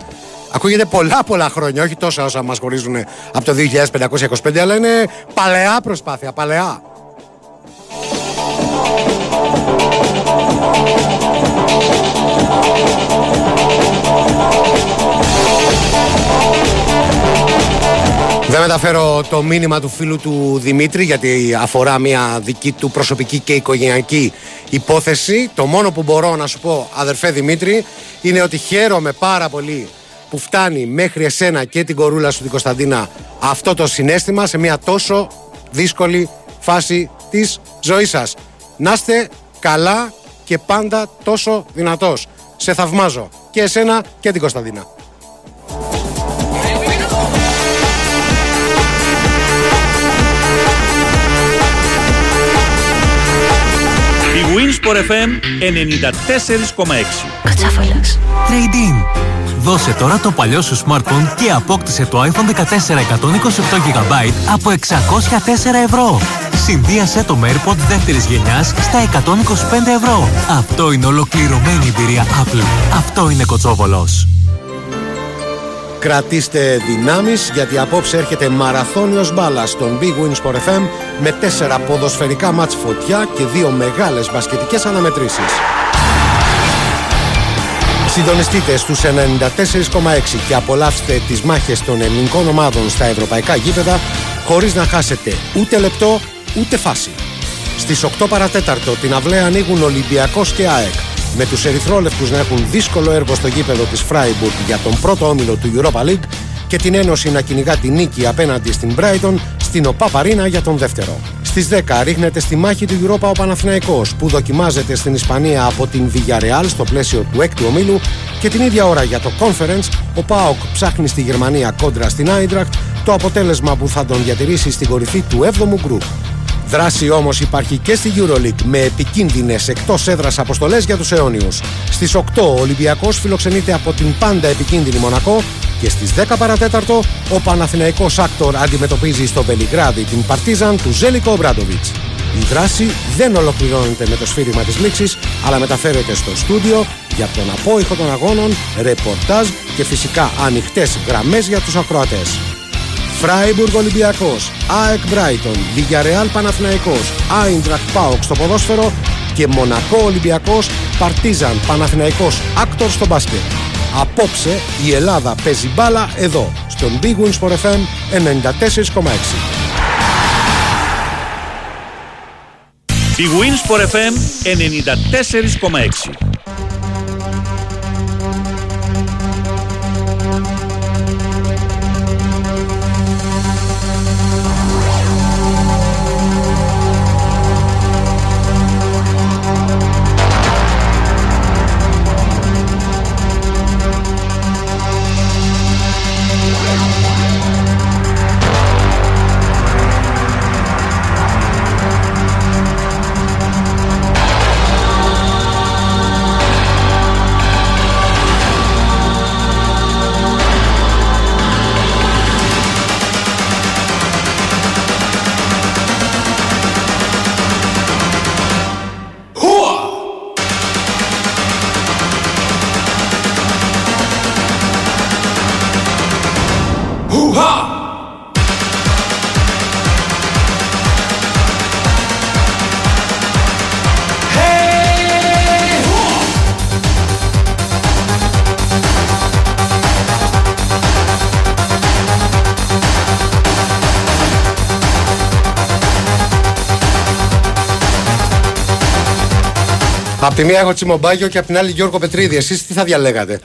Ακούγεται πολλά πολλά χρόνια, όχι τόσα όσα μας χωρίζουν από το 2525, αλλά είναι παλαιά προσπάθεια, παλαιά. Δεν μεταφέρω το μήνυμα του φίλου του Δημήτρη γιατί αφορά μια δική του προσωπική και οικογενειακή υπόθεση. Το μόνο που μπορώ να σου πω αδερφέ Δημήτρη είναι ότι χαίρομαι πάρα πολύ που φτάνει μέχρι εσένα και την κορούλα σου την Κωνσταντίνα αυτό το συνέστημα σε μια τόσο δύσκολη φάση της ζωής σας. Να είστε καλά και πάντα τόσο δυνατός. Σε θαυμάζω και εσένα και την Κωνσταντίνα. Η Winsport FM 94,6. Κατσάφαλας. Trade-in. Δώσε τώρα το παλιό σου smartphone και απόκτησε το iPhone 14 128GB από 604 ευρώ. Συνδύασε το με AirPods δεύτερης γενιάς στα 125 ευρώ. Αυτό είναι ολοκληρωμένη εμπειρία Apple. Αυτό είναι Κοτσόβολος. Κρατήστε δυνάμεις γιατί απόψε έρχεται μαραθώνιος μπάλας στον Big Win Sport FM με τέσσερα ποδοσφαιρικά μάτς φωτιά και δύο μεγάλες μπασκετικές αναμετρήσεις. Συντονιστείτε στους 94,6 και απολαύστε τις μάχες των ελληνικών ομάδων στα ευρωπαϊκά γήπεδα χωρίς να χάσετε ούτε λεπτό ούτε φάση. Στις 8 παρατέταρτο την αυλαία ανοίγουν Ολυμπιακός και ΑΕΚ με τους ερυθρόλευκους να έχουν δύσκολο έργο στο γήπεδο της Φράιμπουργκ για τον πρώτο όμιλο του Europa League και την Ένωση να κυνηγά τη νίκη απέναντι στην Brighton στην ΟΠΑΠΑΡΗΝΑ για τον δεύτερο. Στις 10 ρίχνεται στη μάχη του Europa ο Παναθηναϊκός που δοκιμάζεται στην Ισπανία από την Villarreal στο πλαίσιο του έκτου ομίλου και την ίδια ώρα για το Conference ο ΠΑΟΚ ψάχνει στη Γερμανία κόντρα στην Άιντρακτ το αποτέλεσμα που θα τον διατηρήσει στην κορυφή του 7ου γκρουπ. Δράση όμως υπάρχει και στη Euroleague με επικίνδυνες εκτός έδρας αποστολές για τους αιώνιους. Στις 8 ο Ολυμπιακός φιλοξενείται από την πάντα επικίνδυνη Μονακό και στις 10 παρά τέταρτο ο Παναθηναϊκός Άκτορ αντιμετωπίζει στο Βελιγράδι την Παρτίζαν του Ζέλικο Ομπράντοβιτς. Η δράση δεν ολοκληρώνεται με το σφύριγμα της λήξης, αλλά μεταφέρεται στο στούντιο για τον απόηχο των αγώνων, ρεπορτάζ και φυσικά ανοιχτές γραμμές για τους ακροατές. Φράιμπουργκ Ολυμπιακός, ΑΕΚ Μπράιτον, Villarreal Παναθηναϊκός, Άιντραχτ ΠΑΟΚ στο ποδόσφαιρο και Μονακό Ολυμπιακός, Παρτίζαν Παναθηναϊκός Άκτορ στο μπάσκετ. Απόψε η Ελλάδα παίζει μπάλα εδώ, στον bwin ΣΠΟΡ FM 94,6. bwin ΣΠΟΡ FM 94,6. Απ' τη μία έχω Τσιμομπάγιο και απ' την άλλη Γιώργο Πετρίδη. Εσείς τι θα διαλέγατε;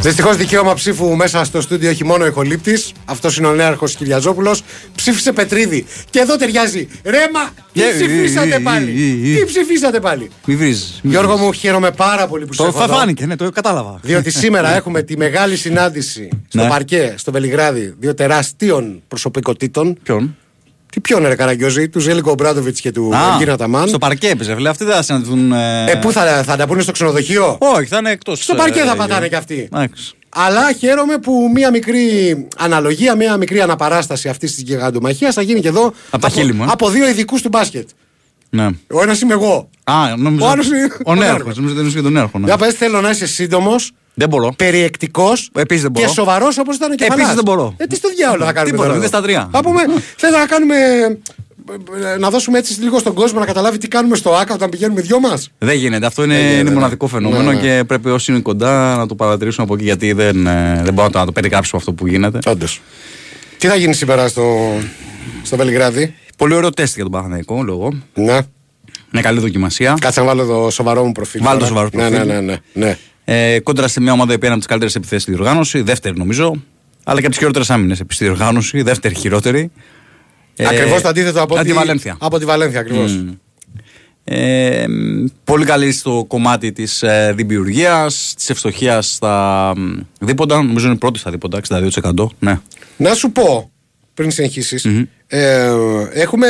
Δυστυχώς δικαίωμα ψήφου μέσα στο στούντιο έχει μόνο ο ηχολήπτη. Αυτός είναι ο νέαρχος Κυριαζόπουλος. Ψήφισε Πετρίδη. Και εδώ ταιριάζει. Ρέμα, τι Ε, ψηφίσατε ε, ε, πάλι; ε, ε, Τι ψηφίσατε πάλι; Μη βρίζεις. Γιώργο μου, χαίρομαι πάρα πολύ που σε Το έχω θα εδώ. φάνηκε, ναι, το κατάλαβα. Διότι σήμερα έχουμε τη μεγάλη συνάντηση στο Ναι. παρκέ, στο Βελιγράδι, δύο τεράστιων προσωπικότητων. Ποιον; Τι ποιον ρε Καραγκιόζη, τους Ζέλικο Μπράντοβιτ και του Α, Αργίνα Ταμάν. Στο παρκέ έπαιζε, βέβαια. Αυτοί δεν θα συναντηθούν. Ε, Ε, πού θα, θα τα πούνε στο ξενοδοχείο; Όχι, θα είναι εκτός. Στο παρκέ θα πατάνε κι αυτοί. Εντάξει. Αλλά χαίρομαι που μία μικρή αναλογία, μία μικρή αναπαράσταση αυτής της γιγαντομαχίας θα γίνει και εδώ Από τα χείλη μου, ε. από δύο ειδικούς του μπάσκετ. Ναι. Ο ένας είμαι εγώ. Α, νόμιζα. Ο άλλος είναι Ο ο νέαρχος. νέαρχος. Νομίζω ότι είναι τον νέαρχο. ναι. Για πες, θέλω να είσαι σύντομος, Δεν μπορώ. περιεκτικός Επίσης δεν μπορώ. και σοβαρός όπως ήταν ο κεφαλάς. Επίσης δεν μπορώ. Ε, τι στο διάολο θα κάνουμε. Τίποτα, τώρα είναι εδώ. στα τρία. Θα πούμε, θέλω να κάνουμε. Να δώσουμε έτσι λίγο στον κόσμο να καταλάβει τι κάνουμε στο ΑΚΑ όταν πηγαίνουμε δυο μας; Δεν γίνεται. Αυτό είναι, Δεν γίνεται, είναι ναι. μοναδικό φαινόμενο Ναι, ναι. και πρέπει όσοι είναι κοντά να το παρατηρήσουν από εκεί γιατί δεν, ε, δεν μπορώ να το περιγράψουμε αυτό που γίνεται. Όντως. Τι θα γίνει σήμερα στο, στο Βελιγράδι; Πολύ ωραίο τεστ για τον Παναθηναϊκό, λόγω. Ναι. Μια καλή δοκιμασία. Κάτσε να βάλω το σοβαρό μου προφίλ. Βάλτε το τώρα. σοβαρό Ναι, προφίλ. ναι, ναι. ναι, ναι. Ε, κόντρα σε μια ομάδα που είναι από τις καλύτερες επιθέσεις στη διοργάνωση, δεύτερη νομίζω, αλλά και από τις χειρότερες άμυνες στη διοργάνωση, δεύτερη χειρότερη. Ε, Ακριβώς το αντίθετο από, από τη τη- Βαλένθια. Από τη Βαλένθια, ακριβώς. Μμ. Ε, μ, πολύ καλή στο κομμάτι της ε, δημιουργίας, της ευστοχίας στα μ, δίποντα. Νομίζω είναι πρώτη στα δίποντα, 62%. Ναι. Να σου πω, πριν συνεχισεις ε, έχουμε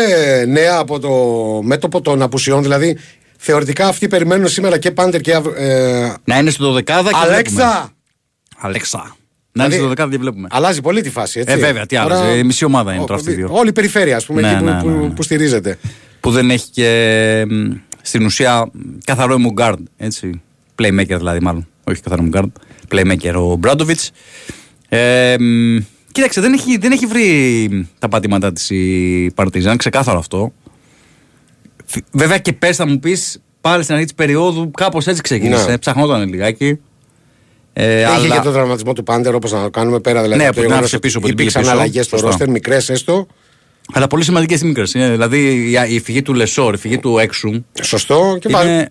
νέα από το μέτωπο των απουσιών, δηλαδή θεωρητικά αυτοί περιμένουν σήμερα και Πάντερ και αύριο. Ε, Να είναι στο 12 και βλέπουμε. Αλέξα! Αλέξα. Να είναι Δηλαδή, στο 12 και βλέπουμε. Αλλάζει πολύ τη φάση, έτσι. Ε, βέβαια, τι άλλο. Τώρα- Η μισή ομάδα είναι Ό, τώρα αυτή οι δύο. Όλη η περιφέρεια, ας πούμε, Ναι, εκεί που, ναι, ναι, που, ναι. που στηρίζεται. που δεν έχει και μ, στην ουσία μ, καθαρό Emungard, έτσι. Playmaker δηλαδή, μάλλον. Όχι καθαρό Emungard. Playmaker ο Μπράντοβιτς. Ε, μ, κοίταξε, δεν έχει, δεν έχει βρει τα πατήματά της η Παρτιζάν, ξεκάθαρο αυτό. Φ- Βέβαια και πες θα μου πεις πάλι στην αρχή της περίοδου, κάπως έτσι ξεκίνησε. Ναι. Ψαχνόταν λιγάκι. Ε, Έχει αλλά... και το τραυματισμό του Πάντερ, όπως να το κάνουμε πέρα. Δηλαδή, Ναι, από το που την γεγονός άφησε ότι πίσω από την Υπήρξαν πίσω. αλλαγές στο Σωστά. ρόστερ, μικρές έστω. Αλλά πολύ σημαντικές οι μικρές. Δηλαδή η, η φυγή του Λεσόρ, η φυγή του Έξουμ. Σωστό. Και είναι, πάλι-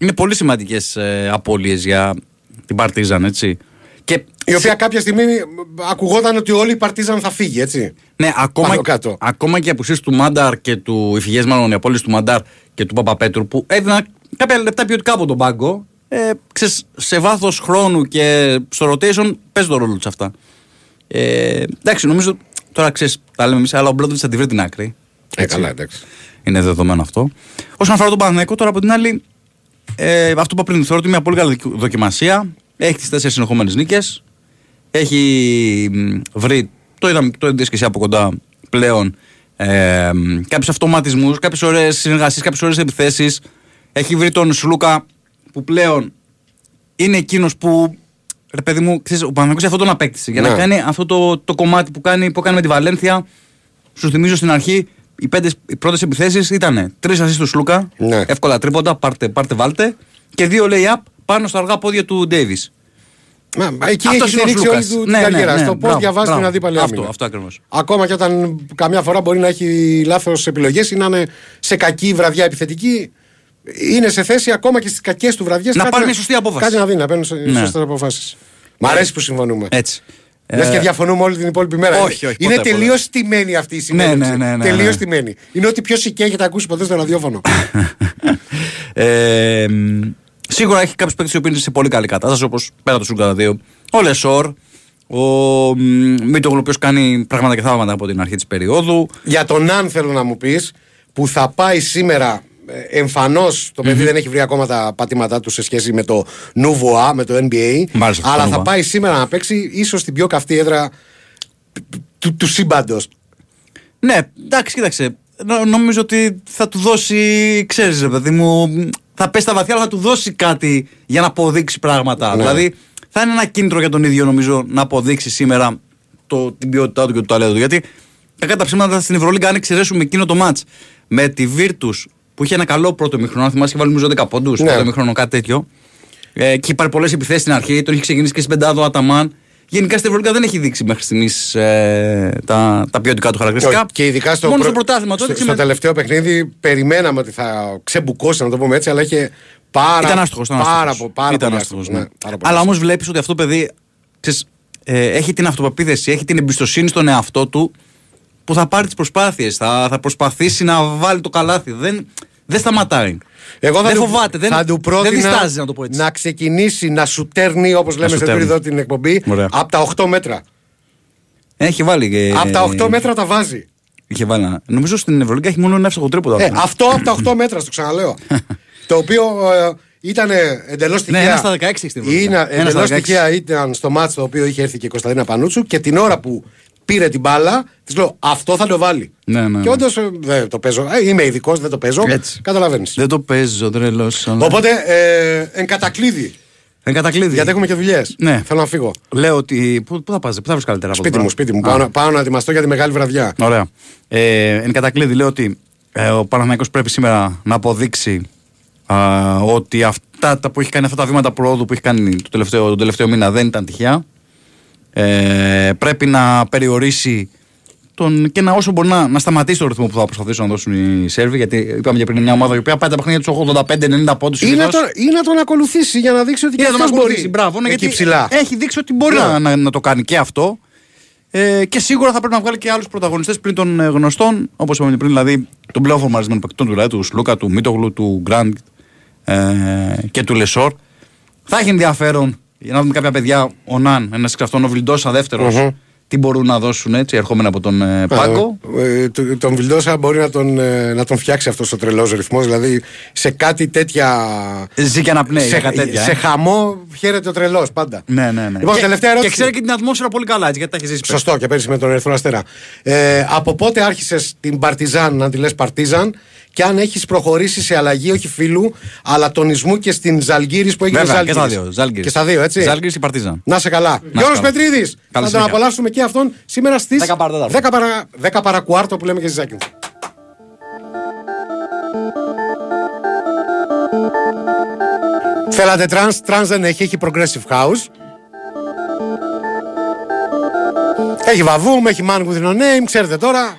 είναι πολύ σημαντικές ε, απώλειες για την Παρτίζαν, έτσι. Και Η οποία κάποια στιγμή ακουγόταν ότι όλοι οι Παρτίζαν θα φύγει, έτσι. Ναι, ακόμα, Πάνω κάτω. ακόμα και οι απουσίες του Μάνταρ και του. Οι φυγές, μάλλον οι απώλειες του Μάνταρ και του Παπαπέτρου που έδιναν κάποια λεπτά ποιοτικά από τον πάγκο. Ε, ξέρεις, σε βάθος χρόνου και στο rotation παίζει το ρόλο τους αυτά. Ε, εντάξει, νομίζω τώρα ξέρεις, τα λέμε εμείς, αλλά ο Μπρόντοβιτ θα τη βρει την άκρη. Ε, καλά, εντάξει. Είναι δεδομένο αυτό. Όσον αφορά τον Παναθηναϊκό, τώρα από την άλλη, ε, αυτό που είπα πριν, θεωρώ ότι είναι μια πολύ καλή δοκι- δοκιμασία. Έχει τις τέσσερις συνεχόμενες νίκες. Έχει μ, βρει, το είδαμε το είδες και εσύ από κοντά πλέον, ε, κάποιους αυτοματισμούς, κάποιες ωραίες συνεργασίες, κάποιες ωραίες επιθέσεις. Έχει βρει τον Σλούκα που πλέον είναι εκείνος που. Ρε παιδί μου, ξέρεις, ο Παναγιώτης αυτό τον απέκτησε. Για να Ναι. κάνει αυτό το, το κομμάτι που, κάνει, που έκανε με τη Βαλένθια. Σου θυμίζω στην αρχή, οι, πέντε, οι πρώτες επιθέσεις ήταν τρεις ασεί του Σλούκα. Ναι. Εύκολα τρίποντα, πάρτε, πάρτε, βάλτε. Και δύο lay-up πάνω στα αργά πόδια του Ντέιβις. Μα, μα εκεί Αυτός έχεις είναι ο στηρίξει όλη Σλούκας. του την Ναι, ναι, καριέρα. ναι, Στο πώς μπράβο, διαβάζεις την μπράβο. αντίπαλη Αυτό, άμυνα. αυτό ακριβώς. Ακόμα και όταν καμιά φορά μπορεί να έχει λάθος επιλογές ή να είναι σε κακή βραδιά επιθετική, είναι σε θέση ακόμα και στις κακές του βραδιές Να πάρει μια σωστή απόφαση. Κάτι να δει, να παίρνουν Ναι. σωστές αποφάσεις. Μ' αρέσει που συμφωνούμε. Έτσι. Λε και Ε, διαφωνούμε όλη την υπόλοιπη μέρα. όχι, όχι, Είναι ποτέ, τελείως τιμένη αυτή η συνέντευξη. Ναι, ναι, ναι, ναι, Τελείως ναι. τιμένη. Είναι ότι πιο σικέ έχετε ακούσει ποτέ στο ραδιόφωνο. [laughs] Ε, μ, σίγουρα έχει κάποιους παίκτες που είναι σε πολύ καλή κατάσταση, όπως πέρα του Σούγκαρα 2. Ο Λεσόρ, ο Μίτογλου, ο οποίος κάνει πράγματα και θαύματα από την αρχή της περίοδου. Για τον Αν θέλω να μου πεις που θα πάει σήμερα εμφανώς το παιδί δεν έχει βρει ακόμα τα πατήματά του σε σχέση με το Nouveau A, με το NBA. Μάλιστα, αλλά το θα Nouveau A. πάει σήμερα να παίξει ίσως την πιο καυτή έδρα του, του σύμπαντος. Ναι, εντάξει, κοίταξε. Νο- νομίζω ότι θα του δώσει, ξέρεις, ρε παιδί μου, θα πέσει στα βαθιά, αλλά θα του δώσει κάτι για να αποδείξει πράγματα. Ναι. Δηλαδή, θα είναι ένα κίνητρο για τον ίδιο, νομίζω, να αποδείξει σήμερα το, την ποιότητά του και το ταλέντο του. Γιατί κακά τα ψήματα στην Ευρωλίγκα, αν εξαιρέσουμε εκείνο το μάτς με τη Virtus που είχε ένα καλό πρώτο μήχρονο, αν θυμάσαι, είχε βάλει νομίζω 10 πόντους, Ναι. πρώτο μήχρονο, κάτι τέτοιο. Ε, και υπάρχει πολλές επιθέσεις στην αρχή, τον είχε ξεκινήσει και στην πεντάδο Αταμάν. Γενικά στην Ευρωλίγκα δεν έχει δείξει μέχρι στιγμής ε, τα, τα ποιοτικά του χαρακτηριστικά. Και ειδικά στο, Μόνο πρω- στο πρωτάθλημα. Το στο, έδειξε στο με- τελευταίο παιχνίδι περιμέναμε ότι θα ξεμπουκώσει, να το πούμε έτσι, αλλά είχε πάρα, Ήταν άστοχος, ήταν πάρα, άστοχος. πο- πάρα Ήταν πολύ άστοχος, άστοχος, ναι. ναι, πάρα πολύ Αλλά όμως βλέπεις ότι αυτό το παιδί ξέρεις, ε, έχει την αυτοπεποίθηση, έχει την εμπιστοσύνη στον εαυτό του που θα πάρει τις προσπάθειες, θα, θα προσπαθήσει να βάλει το καλάθι. Δεν, δεν σταματάει. Εγώ θα δεν του, φοβάται, δεν, θα του δεν πρότεινα διστάζει να το πω έτσι. να ξεκινήσει να σου τέρνει, όπως λέμε σε σουτέρνει. εδώ την εκπομπή, Ωραία. από τα 8 μέτρα. Έχει βάλει και. Από τα 8 μέτρα τα βάζει. Είχε βάλει. ένα- Νομίζω στην Ευρωλίγκα έχει μόνο ένα εύστοχο τρίποδο. Ε, αυτό από τα 8 μέτρα, στο ξαναλέω. [laughs] το οποίο ε, ήταν εντελώς τυχαία. Ναι, ένα στα 16 έχει στην Ευρωλίγκα. Είναι Ένα στα εντελώς 16. τυχαία ήταν στο μάτσο το οποίο είχε έρθει και η Κωνσταντίνα Πανούτσου και την ώρα που πήρε την μπάλα, της λέω αυτό θα το βάλει. Ναι, ναι, Και ναι. όντως δεν το παίζω. Ε, είμαι ειδικός, δεν το παίζω. Έτσι. Καταλαβαίνεις. Δεν το παίζω, τρελό. Οπότε ε, εν κατακλείδη. Εν κατακλείδη. Γιατί έχουμε και δουλειές. Ναι. Θέλω να φύγω. Λέω ότι. Πού, πού θα πας, πού θα βρεις καλύτερα από Σπίτι εδώ μου, πέρα; σπίτι μου. Α. Πάω, να- πάω να ετοιμαστώ για τη μεγάλη βραδιά. Ωραία. Ε, εν κατακλείδη λέω ότι ε, ο Παναθηναϊκός πρέπει σήμερα να αποδείξει α, ότι αυτά τα που έχει κάνει, αυτά τα βήματα προόδου που έχει κάνει το τελευταίο, τον τελευταίο μήνα δεν ήταν τυχαία. Ε, πρέπει να περιορίσει τον, και να όσο μπορεί να, να σταματήσει το ρυθμό που θα προσπαθήσουν να δώσουν οι Σέρβοι. Γιατί είπαμε για πριν είναι μια ομάδα η οποία πάει τα παιχνίδια τους 85-90 πόντους. Ή να, τον, ή να τον ακολουθήσει για να δείξει ότι και Είναι να τον αυτός μπορεί. ακολουθήσει. Μπράβο, ναι, Εκεί γιατί ψηλά. έχει δείξει ότι μπορεί Ναι. να, να, να το κάνει και αυτό. Ε, και σίγουρα θα πρέπει να βγάλει και άλλους πρωταγωνιστές πριν των ε, γνωστών, όπως είπαμε πριν, δηλαδή των πλέον φορμαρισμένων παικτών του, δηλαδή του Σλούκα, του Μίτογλου, του Γκραντ ε, και του Λεσόρ. Θα έχει ενδιαφέρον για να δούμε κάποια παιδιά, ο Ναν, ένας εξ αυτών, ο Βιλντόσα δεύτερος, Μμμ. τι μπορούν να δώσουν έτσι, ερχόμενοι από τον ε, πάγκο. Ε, ε, το- τον Βιλντόσα μπορεί να τον, ε, να τον φτιάξει αυτός ο τρελός ρυθμός. Δηλαδή σε κάτι τέτοια. Ζει και αναπνέει, σε, για κάτι τέτοια, σε ε. χαμό χαίρεται ο τρελός πάντα. Ναι, ναι, ναι. Λοιπόν, και, τελευταία ερώτηση. και ξέρει και την ατμόσφαιρα πολύ καλά, έτσι, γιατί τα έχει ζήσει. πριν. Σωστό και πέρυσι με τον Ερυθρό Αστέρα. Ε, από πότε άρχισες την Παρτιζάν να τη λες Παρτίζαν και αν έχεις προχωρήσει σε αλλαγή όχι φίλου, αλλά τονισμού και στην Ζαλγκύρης που έγινε Βέβαια, και Ζάλγκυρης. στα δύο. Ζάλγκυρης. Και στα δύο, έτσι. Ζάλγκυρης ή Παρτίζαν. Να σε καλά. Να Γιώργος σε καλά. Πετρίδης. Καλή Θα τον συνέχεια. απολαύσουμε και αυτόν σήμερα στις 10 παρά τέταρτο. 10 παρα, 10 παρα κουάρτο που λέμε και στη Ζάκυνθ. Θέλατε trance, trance δεν έχει, έχει progressive house. Έχει Vavoom, έχει Man With No Name, ξέρετε τώρα.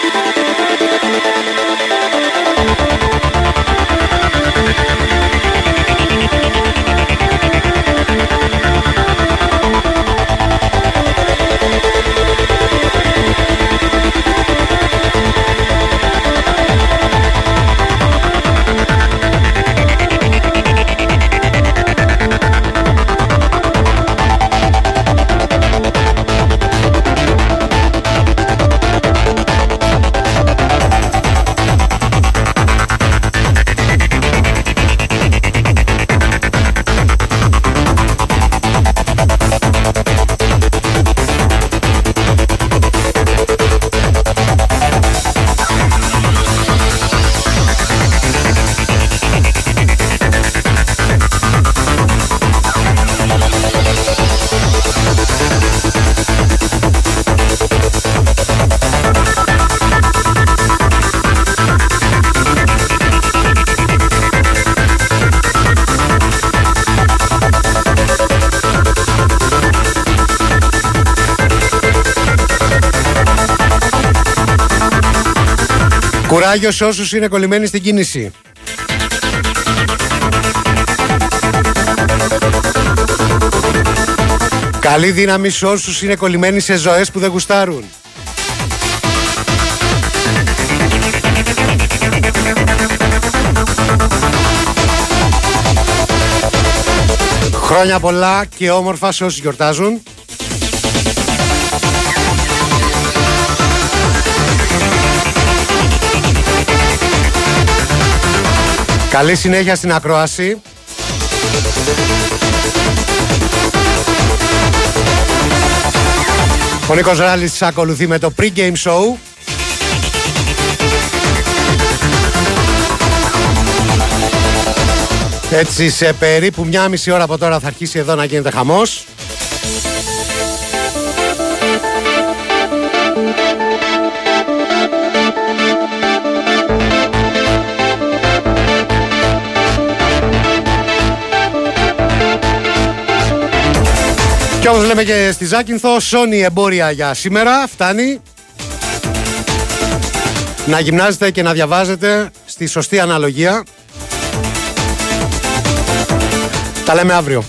Κουράγιο σε όσους είναι κολλημένοι στην κίνηση. Καλή δύναμη σε όσους είναι κολλημένοι σε ζωές που δεν γουστάρουν. Χρόνια πολλά και όμορφα σε όσους γιορτάζουν. Καλή συνέχεια στην ακρόαση. Ο Νίκος Ράλης ακολουθεί με το pre-game show. Έτσι σε περίπου μια μισή ώρα από τώρα θα αρχίσει εδώ να γίνεται χαμός. Όπως λέμε και στη Ζάκυνθο, Sony εμπόρια για σήμερα, φτάνει. Να γυμνάζετε και να διαβάζετε στη σωστή αναλογία. Τα λέμε αύριο.